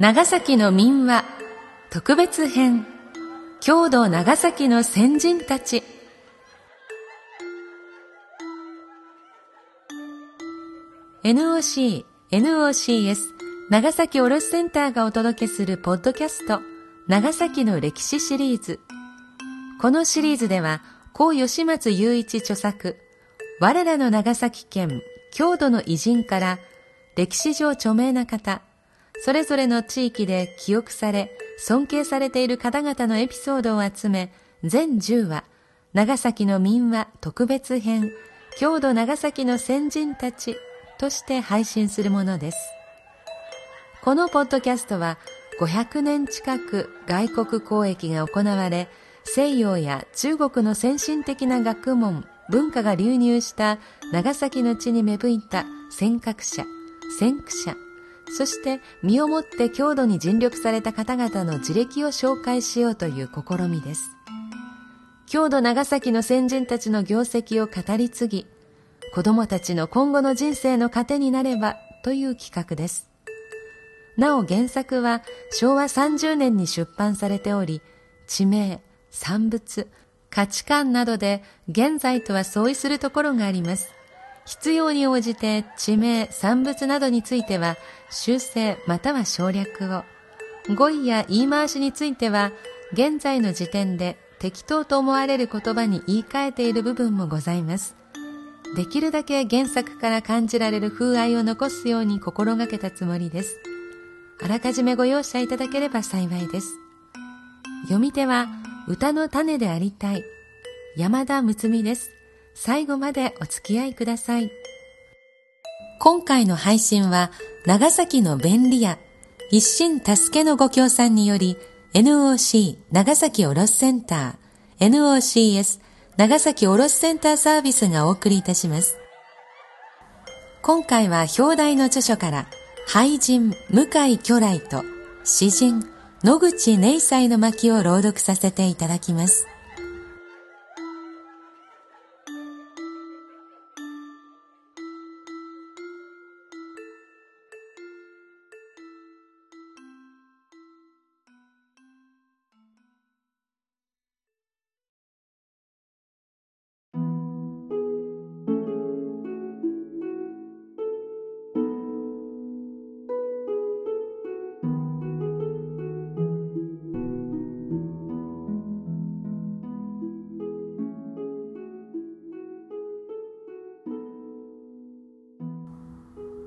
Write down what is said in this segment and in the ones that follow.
長崎の民話特別編郷土長崎の先人たち。NOC、NOCS 長崎卸センターがお届けするポッドキャスト長崎の歴史シリーズ。このシリーズでは高吉松雄一著作我らの長崎県郷土の偉人から歴史上著名な方それぞれの地域で記憶され、尊敬されている方々のエピソードを集め、全10話、長崎の民話特別編、郷土長崎の先人たちとして配信するものです。このポッドキャストは、500年近く外国交易が行われ、西洋や中国の先進的な学問、文化が流入した長崎の地に芽吹いた尖閣者、先駆者、そして身をもって郷土に尽力された方々の自歴を紹介しようという試みです。郷土長崎の先人たちの業績を語り継ぎ、子供たちの今後の人生の糧になればという企画です。なお原作は昭和30年に出版されており、地名、産物、価値観などで現在とは相違するところがあります。必要に応じて地名、産物などについては修正または省略を、語彙や言い回しについては現在の時点で適当と思われる言葉に言い換えている部分もございます。できるだけ原作から感じられる風合いを残すように心がけたつもりです。あらかじめご容赦いただければ幸いです。読み手は歌の種でありたい山田睦美です。最後までお付き合いください。今回の配信は長崎の便利屋一心助けのご協賛により NOC 長崎卸センター NOCS 長崎卸センターサービスがお送りいたします。今回は表題の著書から俳人向井巨来と詩人野口寧斎の巻を朗読させていただきます。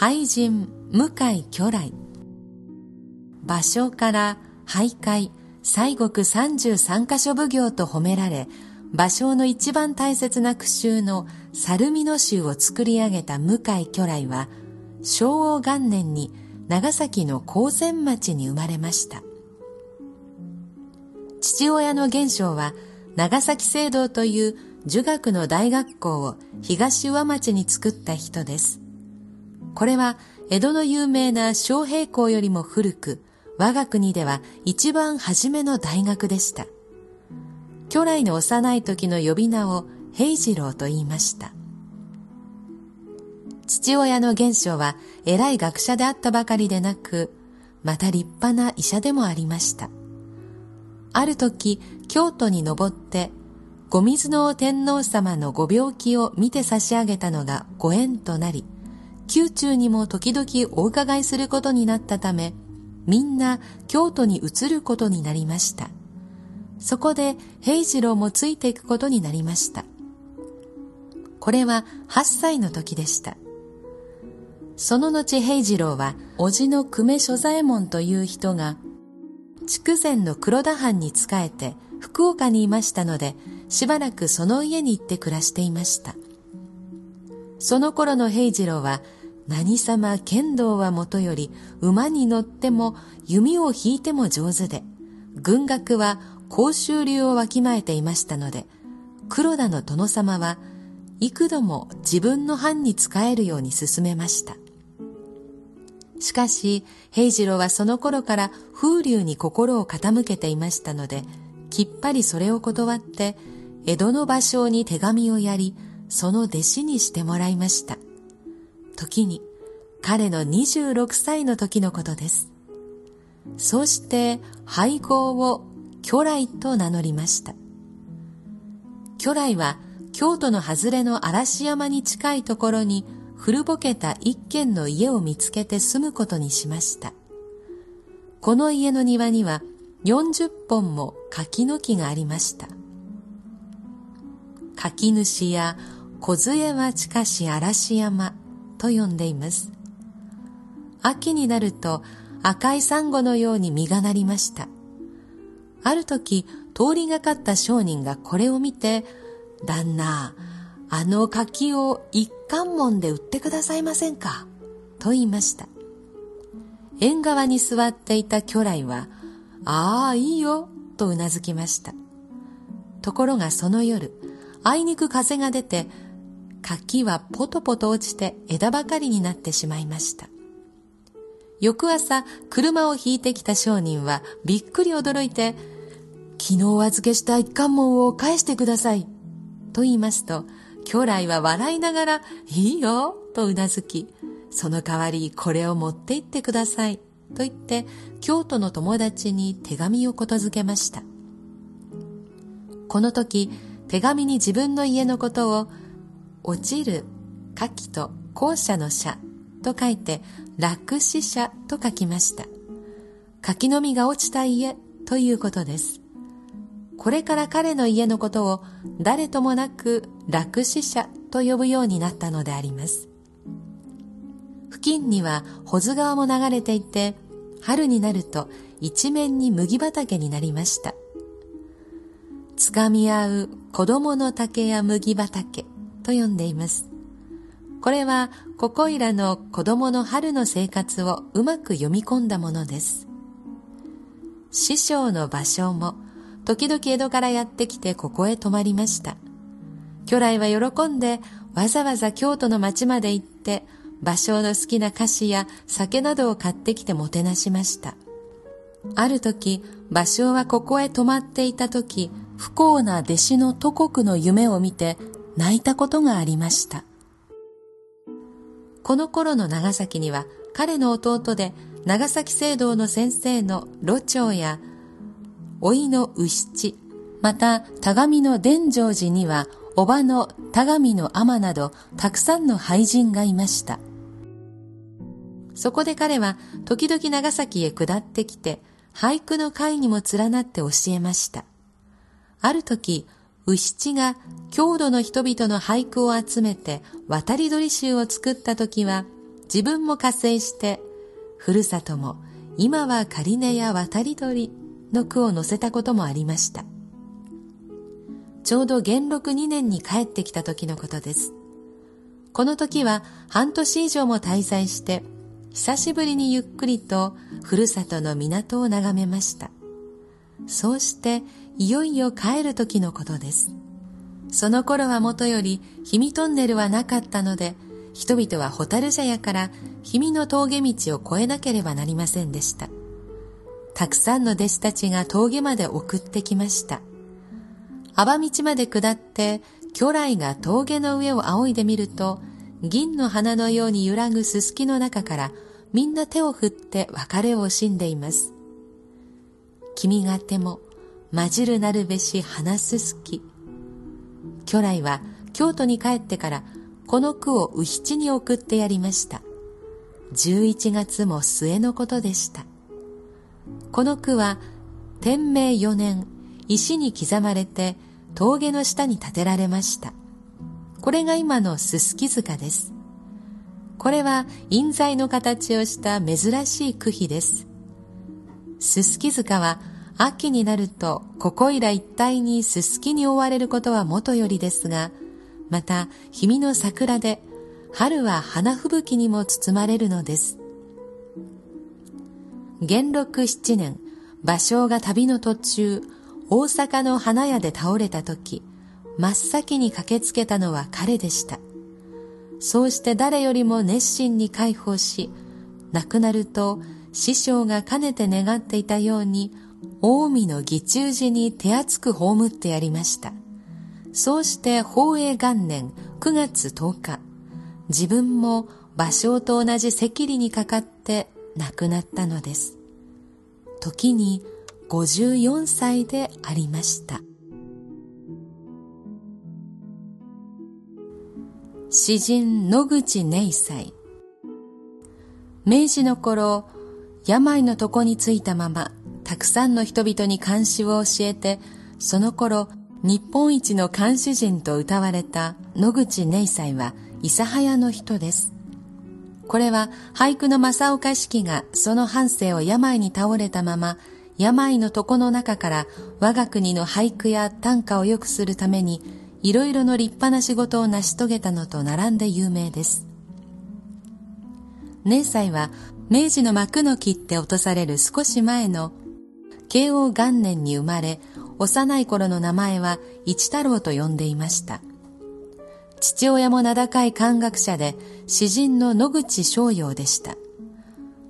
俳人向井巨来。芭蕉から俳諧西国三十三箇所奉行と褒められ芭蕉の一番大切な句集の猿見の集を作り上げた向井巨来は昭王元年に長崎の高専町に生まれました。父親の玄章は長崎聖堂という儒学の大学校を東上町に作った人です。これは江戸の有名な小平校よりも古く、我が国では一番初めの大学でした。巨来の幼い時の呼び名を平次郎と言いました。父親の玄章は偉い学者であったばかりでなく、また立派な医者でもありました。ある時、京都に登って、ご水の天皇様のご病気を見て差し上げたのがご縁となり、宮中にも時々お伺いすることになったため、みんな京都に移ることになりました。そこで平次郎もついていくことになりました。これは8歳の時でした。その後平次郎は、叔父の久米所左衛門という人が、筑前の黒田藩に仕えて福岡にいましたので、しばらくその家に行って暮らしていました。その頃の平次郎は何様剣道はもとより馬に乗っても弓を引いても上手で軍学は甲州流をわきまえていましたので黒田の殿様は幾度も自分の藩に仕えるように進めました。しかし平次郎はその頃から風流に心を傾けていましたのできっぱりそれを断って江戸の芭蕉に手紙をやりその弟子にしてもらいました。時に彼の26歳の時のことです。そうして配合を巨来と名乗りました。巨来は京都の外れの嵐山に近いところに古ぼけた一軒の家を見つけて住むことにしました。この家の庭には40本も柿の木がありました。柿主や梢は近し嵐山と呼んでいます。秋になると赤いサンゴのように実がなりました。ある時、通りがかった商人がこれを見て、旦那、あの柿を一貫門で売ってくださいませんか？と言いました。縁側に座っていた巨来は、ああ、いいよ、とうなずきました。ところがその夜、あいにく風が出て、柿はポトポト落ちて枝ばかりになってしまいました。翌朝、車を引いてきた商人はびっくり驚いて、昨日お預けした一貫門を返してください。と言いますと、巨来は笑いながら、いいよ、とうなずき、その代わりこれを持って行ってください。と言って、京都の友達に手紙をことづけました。この時、手紙に自分の家のことを、落ちる、夏季と校舎の舎と書いて、落死者と書きました。柿の実が落ちた家ということです。これから彼の家のことを誰ともなく落死者と呼ぶようになったのであります。付近には保津川も流れていて、春になると一面に麦畑になりました。つかみ合う子供の竹や麦畑と呼んでいます。これはここいらの子供の春の生活をうまく読み込んだものです。師匠の芭蕉も時々江戸からやってきてここへ泊まりました。巨来は喜んでわざわざ京都の町まで行って芭蕉の好きな菓子や酒などを買ってきてもてなしました。ある時、芭蕉はここへ泊まっていた時、不幸な弟子の都国の夢を見て泣いたことがありました。この頃の長崎には彼の弟で長崎聖堂の先生の路長や老いの牛七、また田上の伝城寺にはおばの田上の天などたくさんの俳人がいました。そこで彼は時々長崎へ下ってきて俳句の会にも連なって教えました。ある時、牛七が郷土の人々の俳句を集めて渡り鳥集を作った時は自分も加勢してふるさとも今は仮根や渡り鳥の句を載せたこともありました。ちょうど元禄2年に帰ってきた時のことです。この時は半年以上も滞在して久しぶりにゆっくりとふるさとの港を眺めました。そうしていよいよ帰る時のことです。その頃はもとより氷見トンネルはなかったので、人々は蛍茶屋から氷見の峠道を越えなければなりませんでした。たくさんの弟子たちが峠まで送ってきました。幅道まで下って、巨来が峠の上を仰いでみると、銀の花のように揺らぐすすきの中からみんな手を振って別れを惜しんでいます。君がても混じるなるべし花すすき。巨来は京都に帰ってからこの句を牛七に送ってやりました。11月も末のことでした。この句は天明4年石に刻まれて峠の下に建てられました。これが今のすすき塚です。これは印材の形をした珍しい区碑です。すすき塚は秋になるとここいら一帯にすすきに覆われることはもとよりですが、また氷見の桜で春は花吹雪にも包まれるのです。元禄七年、芭蕉が旅の途中、大阪の花屋で倒れた時、真っ先に駆けつけたのは彼でした。そうして誰よりも熱心に介抱し、亡くなると師匠がかねて願っていたように近江の義中寺に手厚く葬ってやりました。そうして宝永元年9月10日、自分も芭蕉と同じ赤痢にかかって亡くなったのです。時に54歳でありました詩人野口寧斎明治の頃病の床についたままたくさんの人々に漢詩を教えてその頃日本一の漢詩人と歌われた野口寧斎は諫早の人ですこれは俳句の正岡式がその半生を病に倒れたまま病の床の中から我が国の俳句や短歌を良くするためにいろいろの立派な仕事を成し遂げたのと並んで有名です。寧斎は明治の幕の切って落とされる少し前の慶応元年に生まれ幼い頃の名前は一太郎と呼んでいました。父親も名高い漢学者で詩人の野口逍陽でした。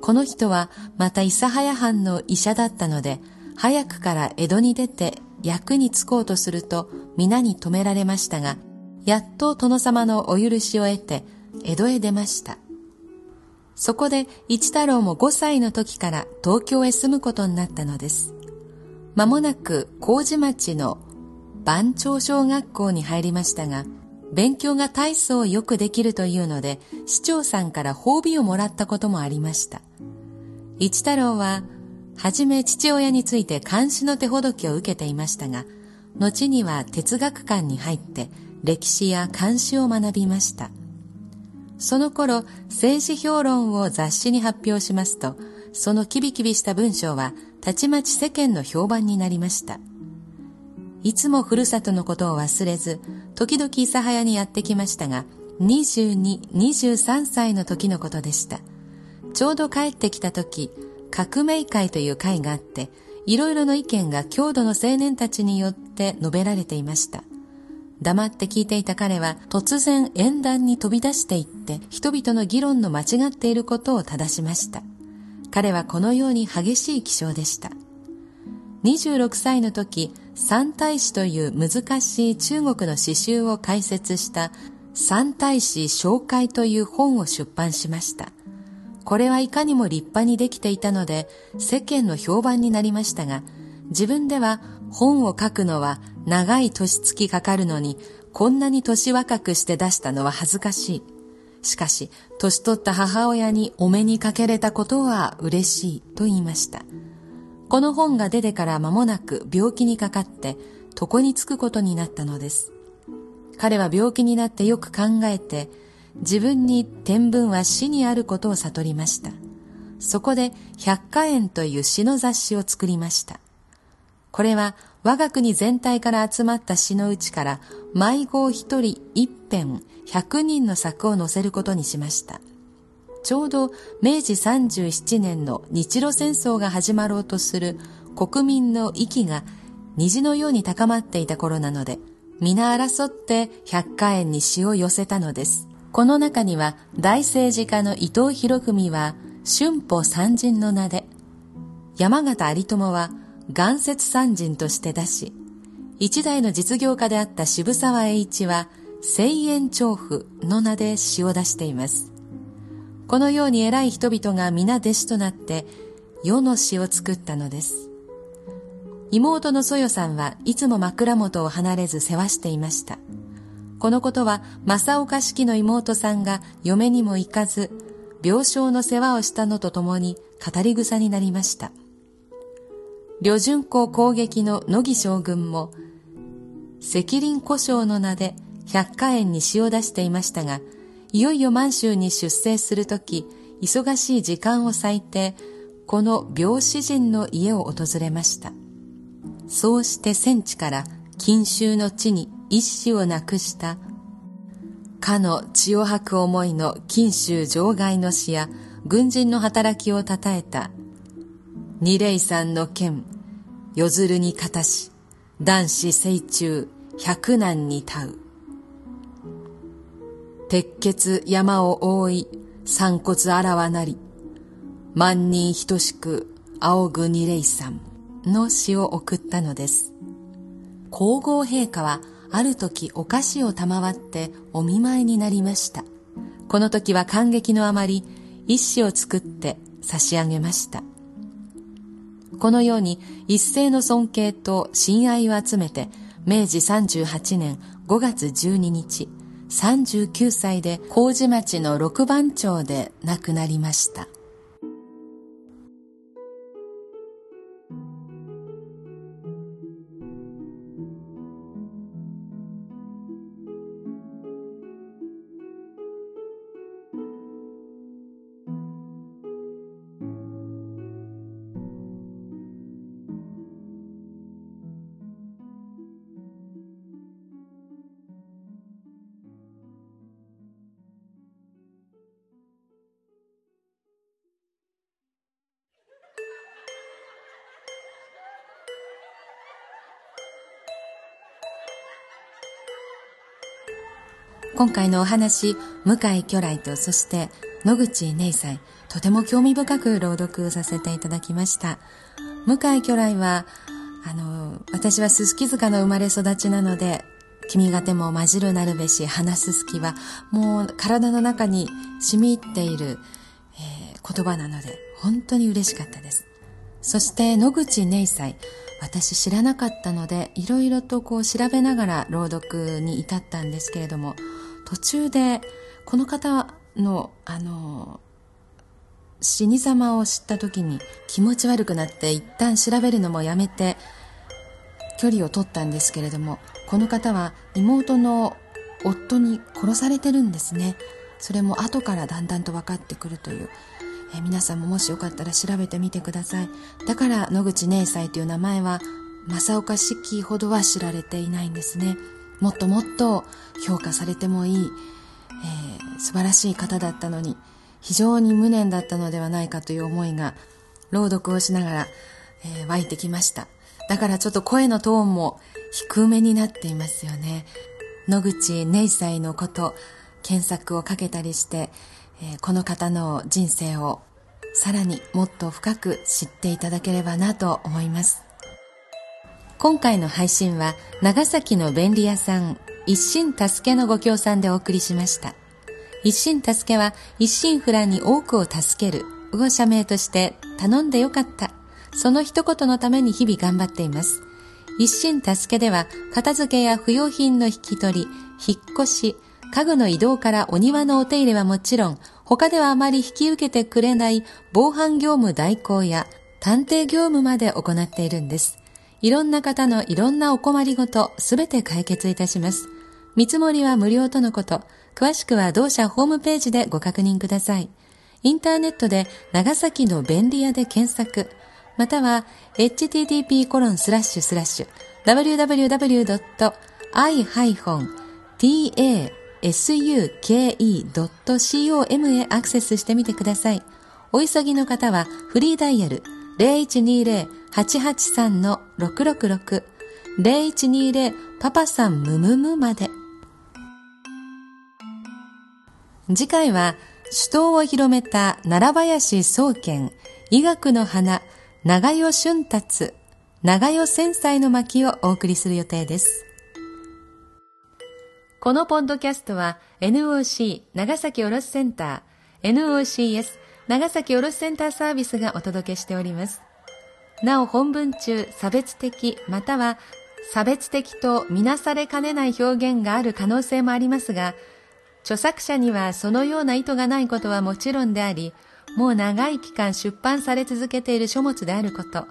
この人はまた諫早藩の医者だったので、早くから江戸に出て役に就こうとすると皆に止められましたが、やっと殿様のお許しを得て江戸へ出ました。そこで一太郎も5歳の時から東京へ住むことになったのです。間もなく麹町の番長小学校に入りましたが、勉強が大層よくできるというので、市長さんから褒美をもらったこともありました。一太郎は、はじめ父親について監視の手ほどきを受けていましたが、後には哲学館に入って歴史や監視を学びました。その頃、政治評論を雑誌に発表しますと、そのキビキビした文章は、たちまち世間の評判になりました。いつもふるさとのことを忘れず、時々諫早にやってきましたが、22、23歳の時のことでした。ちょうど帰ってきた時、革命会という会があって、いろいろの意見が郷土の青年たちによって述べられていました。黙って聞いていた彼は突然演談に飛び出していって人々の議論の間違っていることを正しました。彼はこのように激しい気象でした。26歳の時、三大師という難しい中国の詩集を解説した三大師紹介という本を出版しました。これはいかにも立派にできていたので世間の評判になりましたが、自分では本を書くのは長い年月かかるのにこんなに年若くして出したのは恥ずかしい。しかし、年取った母親にお目にかけれたことは嬉しいと言いました。この本が出てから間もなく病気にかかって床につくことになったのです。彼は病気になってよく考えて自分に天文は死にあることを悟りました。そこで百花園という詩の雑誌を作りました。これは我が国全体から集まった詩のうちから迷子一人一編百人の作を載せることにしました。ちょうど明治37年の日露戦争が始まろうとする国民の息が虹のように高まっていた頃なので、皆争って百花園に詩を寄せたのです。この中には大政治家の伊藤博文は春歩三人の名で、山形有朋は岩雪三人として出し、一代の実業家であった渋沢栄一は千円調布の名で詩を出しています。このように偉い人々が皆弟子となって世の詩を作ったのです。妹のそよさんはいつも枕元を離れず世話していました。このことは正岡式の妹さんが嫁にも行かず、病床の世話をしたのとともに語り草になりました。旅順公攻撃の乃木将軍も、赤林古将の名で百花園に詩を出していましたが、いよいよ満州に出征するとき、忙しい時間を割いて、この病死人の家を訪れました。そうして戦地から近州の地に一子を亡くした、かの血を吐く思いの近州場外の死や軍人の働きを称えた、二霊山の剣、夜鶴にかたし、男子聖中、百難にたう。鉄血山を覆い、散骨あらわなり、万人等しく仰ぐ二霊山の詩を送ったのです。皇后陛下はある時お菓子を賜ってお見舞いになりました。この時は感激のあまり一詩を作って差し上げました。このように一斉の尊敬と親愛を集めて、明治38年5月12日、39歳で麹町の六番町で亡くなりました。今回のお話、向井巨来とそして野口寧斎、とても興味深く朗読させていただきました。向井巨来は、あの、私はすすき塚の生まれ育ちなので、君がても混じるなるべし話すすきは、もう体の中に染み入っている、えー、言葉なので、本当に嬉しかったです。そして野口寧斎、私知らなかったので、いろいろとこう調べながら朗読に至ったんですけれども、途中でこの方のあの死に様を知った時に気持ち悪くなって一旦調べるのもやめて距離を取ったんですけれどもこの方は妹の夫に殺されてるんですね。それも後からだんだんと分かってくるという、え皆さんももしよかったら調べてみてくださいだから野口寧斎という名前は正岡子規ほどは知られていないんですねもっともっと評価されてもいい、えー、素晴らしい方だったのに、非常に無念だったのではないかという思いが、朗読をしながら、えー、湧いてきました。だからちょっと声のトーンも低めになっていますよね。野口寧斎のこと、検索をかけたりして、え、この方の人生をさらにもっと深く知っていただければなと思います。今回の配信は長崎の便利屋さん一心助けのご協賛でお送りしました。一心助けは一心不乱に多くを助けるを社名として頼んでよかった。その一言のために日々頑張っています。一心助けでは片付けや不要品の引き取り、引っ越し、家具の移動からお庭のお手入れはもちろん、他ではあまり引き受けてくれない防犯業務代行や探偵業務まで行っているんです。いろんな方のいろんなお困りごとすべて解決いたします。見積もりは無料とのこと。詳しくは同社ホームページでご確認ください。インターネットで長崎の便利屋で検索、または http://www.i-ta suke.com へアクセスしてみてください。お急ぎの方はフリーダイヤル0120-883-666 0120パパさんむむむまで。次回は首都を広めた奈良林総研医学の花長代春達長代千歳の巻をお送りする予定です。このポッドキャストは NOC 長崎卸センター NOCS 長崎卸センターサービスがお届けしております。なお本文中差別的または差別的とみなされかねない表現がある可能性もありますが、著作者にはそのような意図がないことはもちろんであり、もう長い期間出版され続けている書物であること、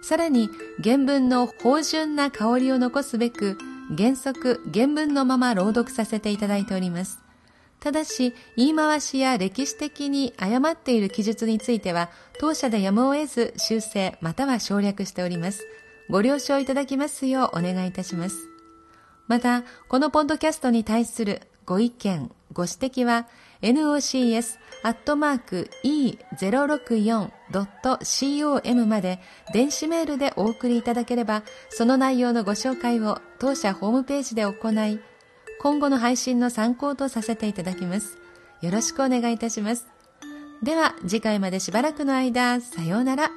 さらに原文の芳醇な香りを残すべく、原則原文のまま朗読させていただいております。ただし、言い回しや歴史的に誤っている記述については、当社でやむを得ず修正または省略しております。ご了承いただきますようお願いいたします。また、このポッドキャストに対するご意見、ご指摘は、nocs nocs.e064.com まで電子メールでお送りいただければ、その内容のご紹介を当社ホームページで行い、今後の配信の参考とさせていただきます。よろしくお願いいたします。では、次回までしばらくの間、さようなら。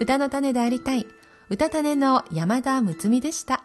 歌の種でありたい。歌種の山田睦美でした。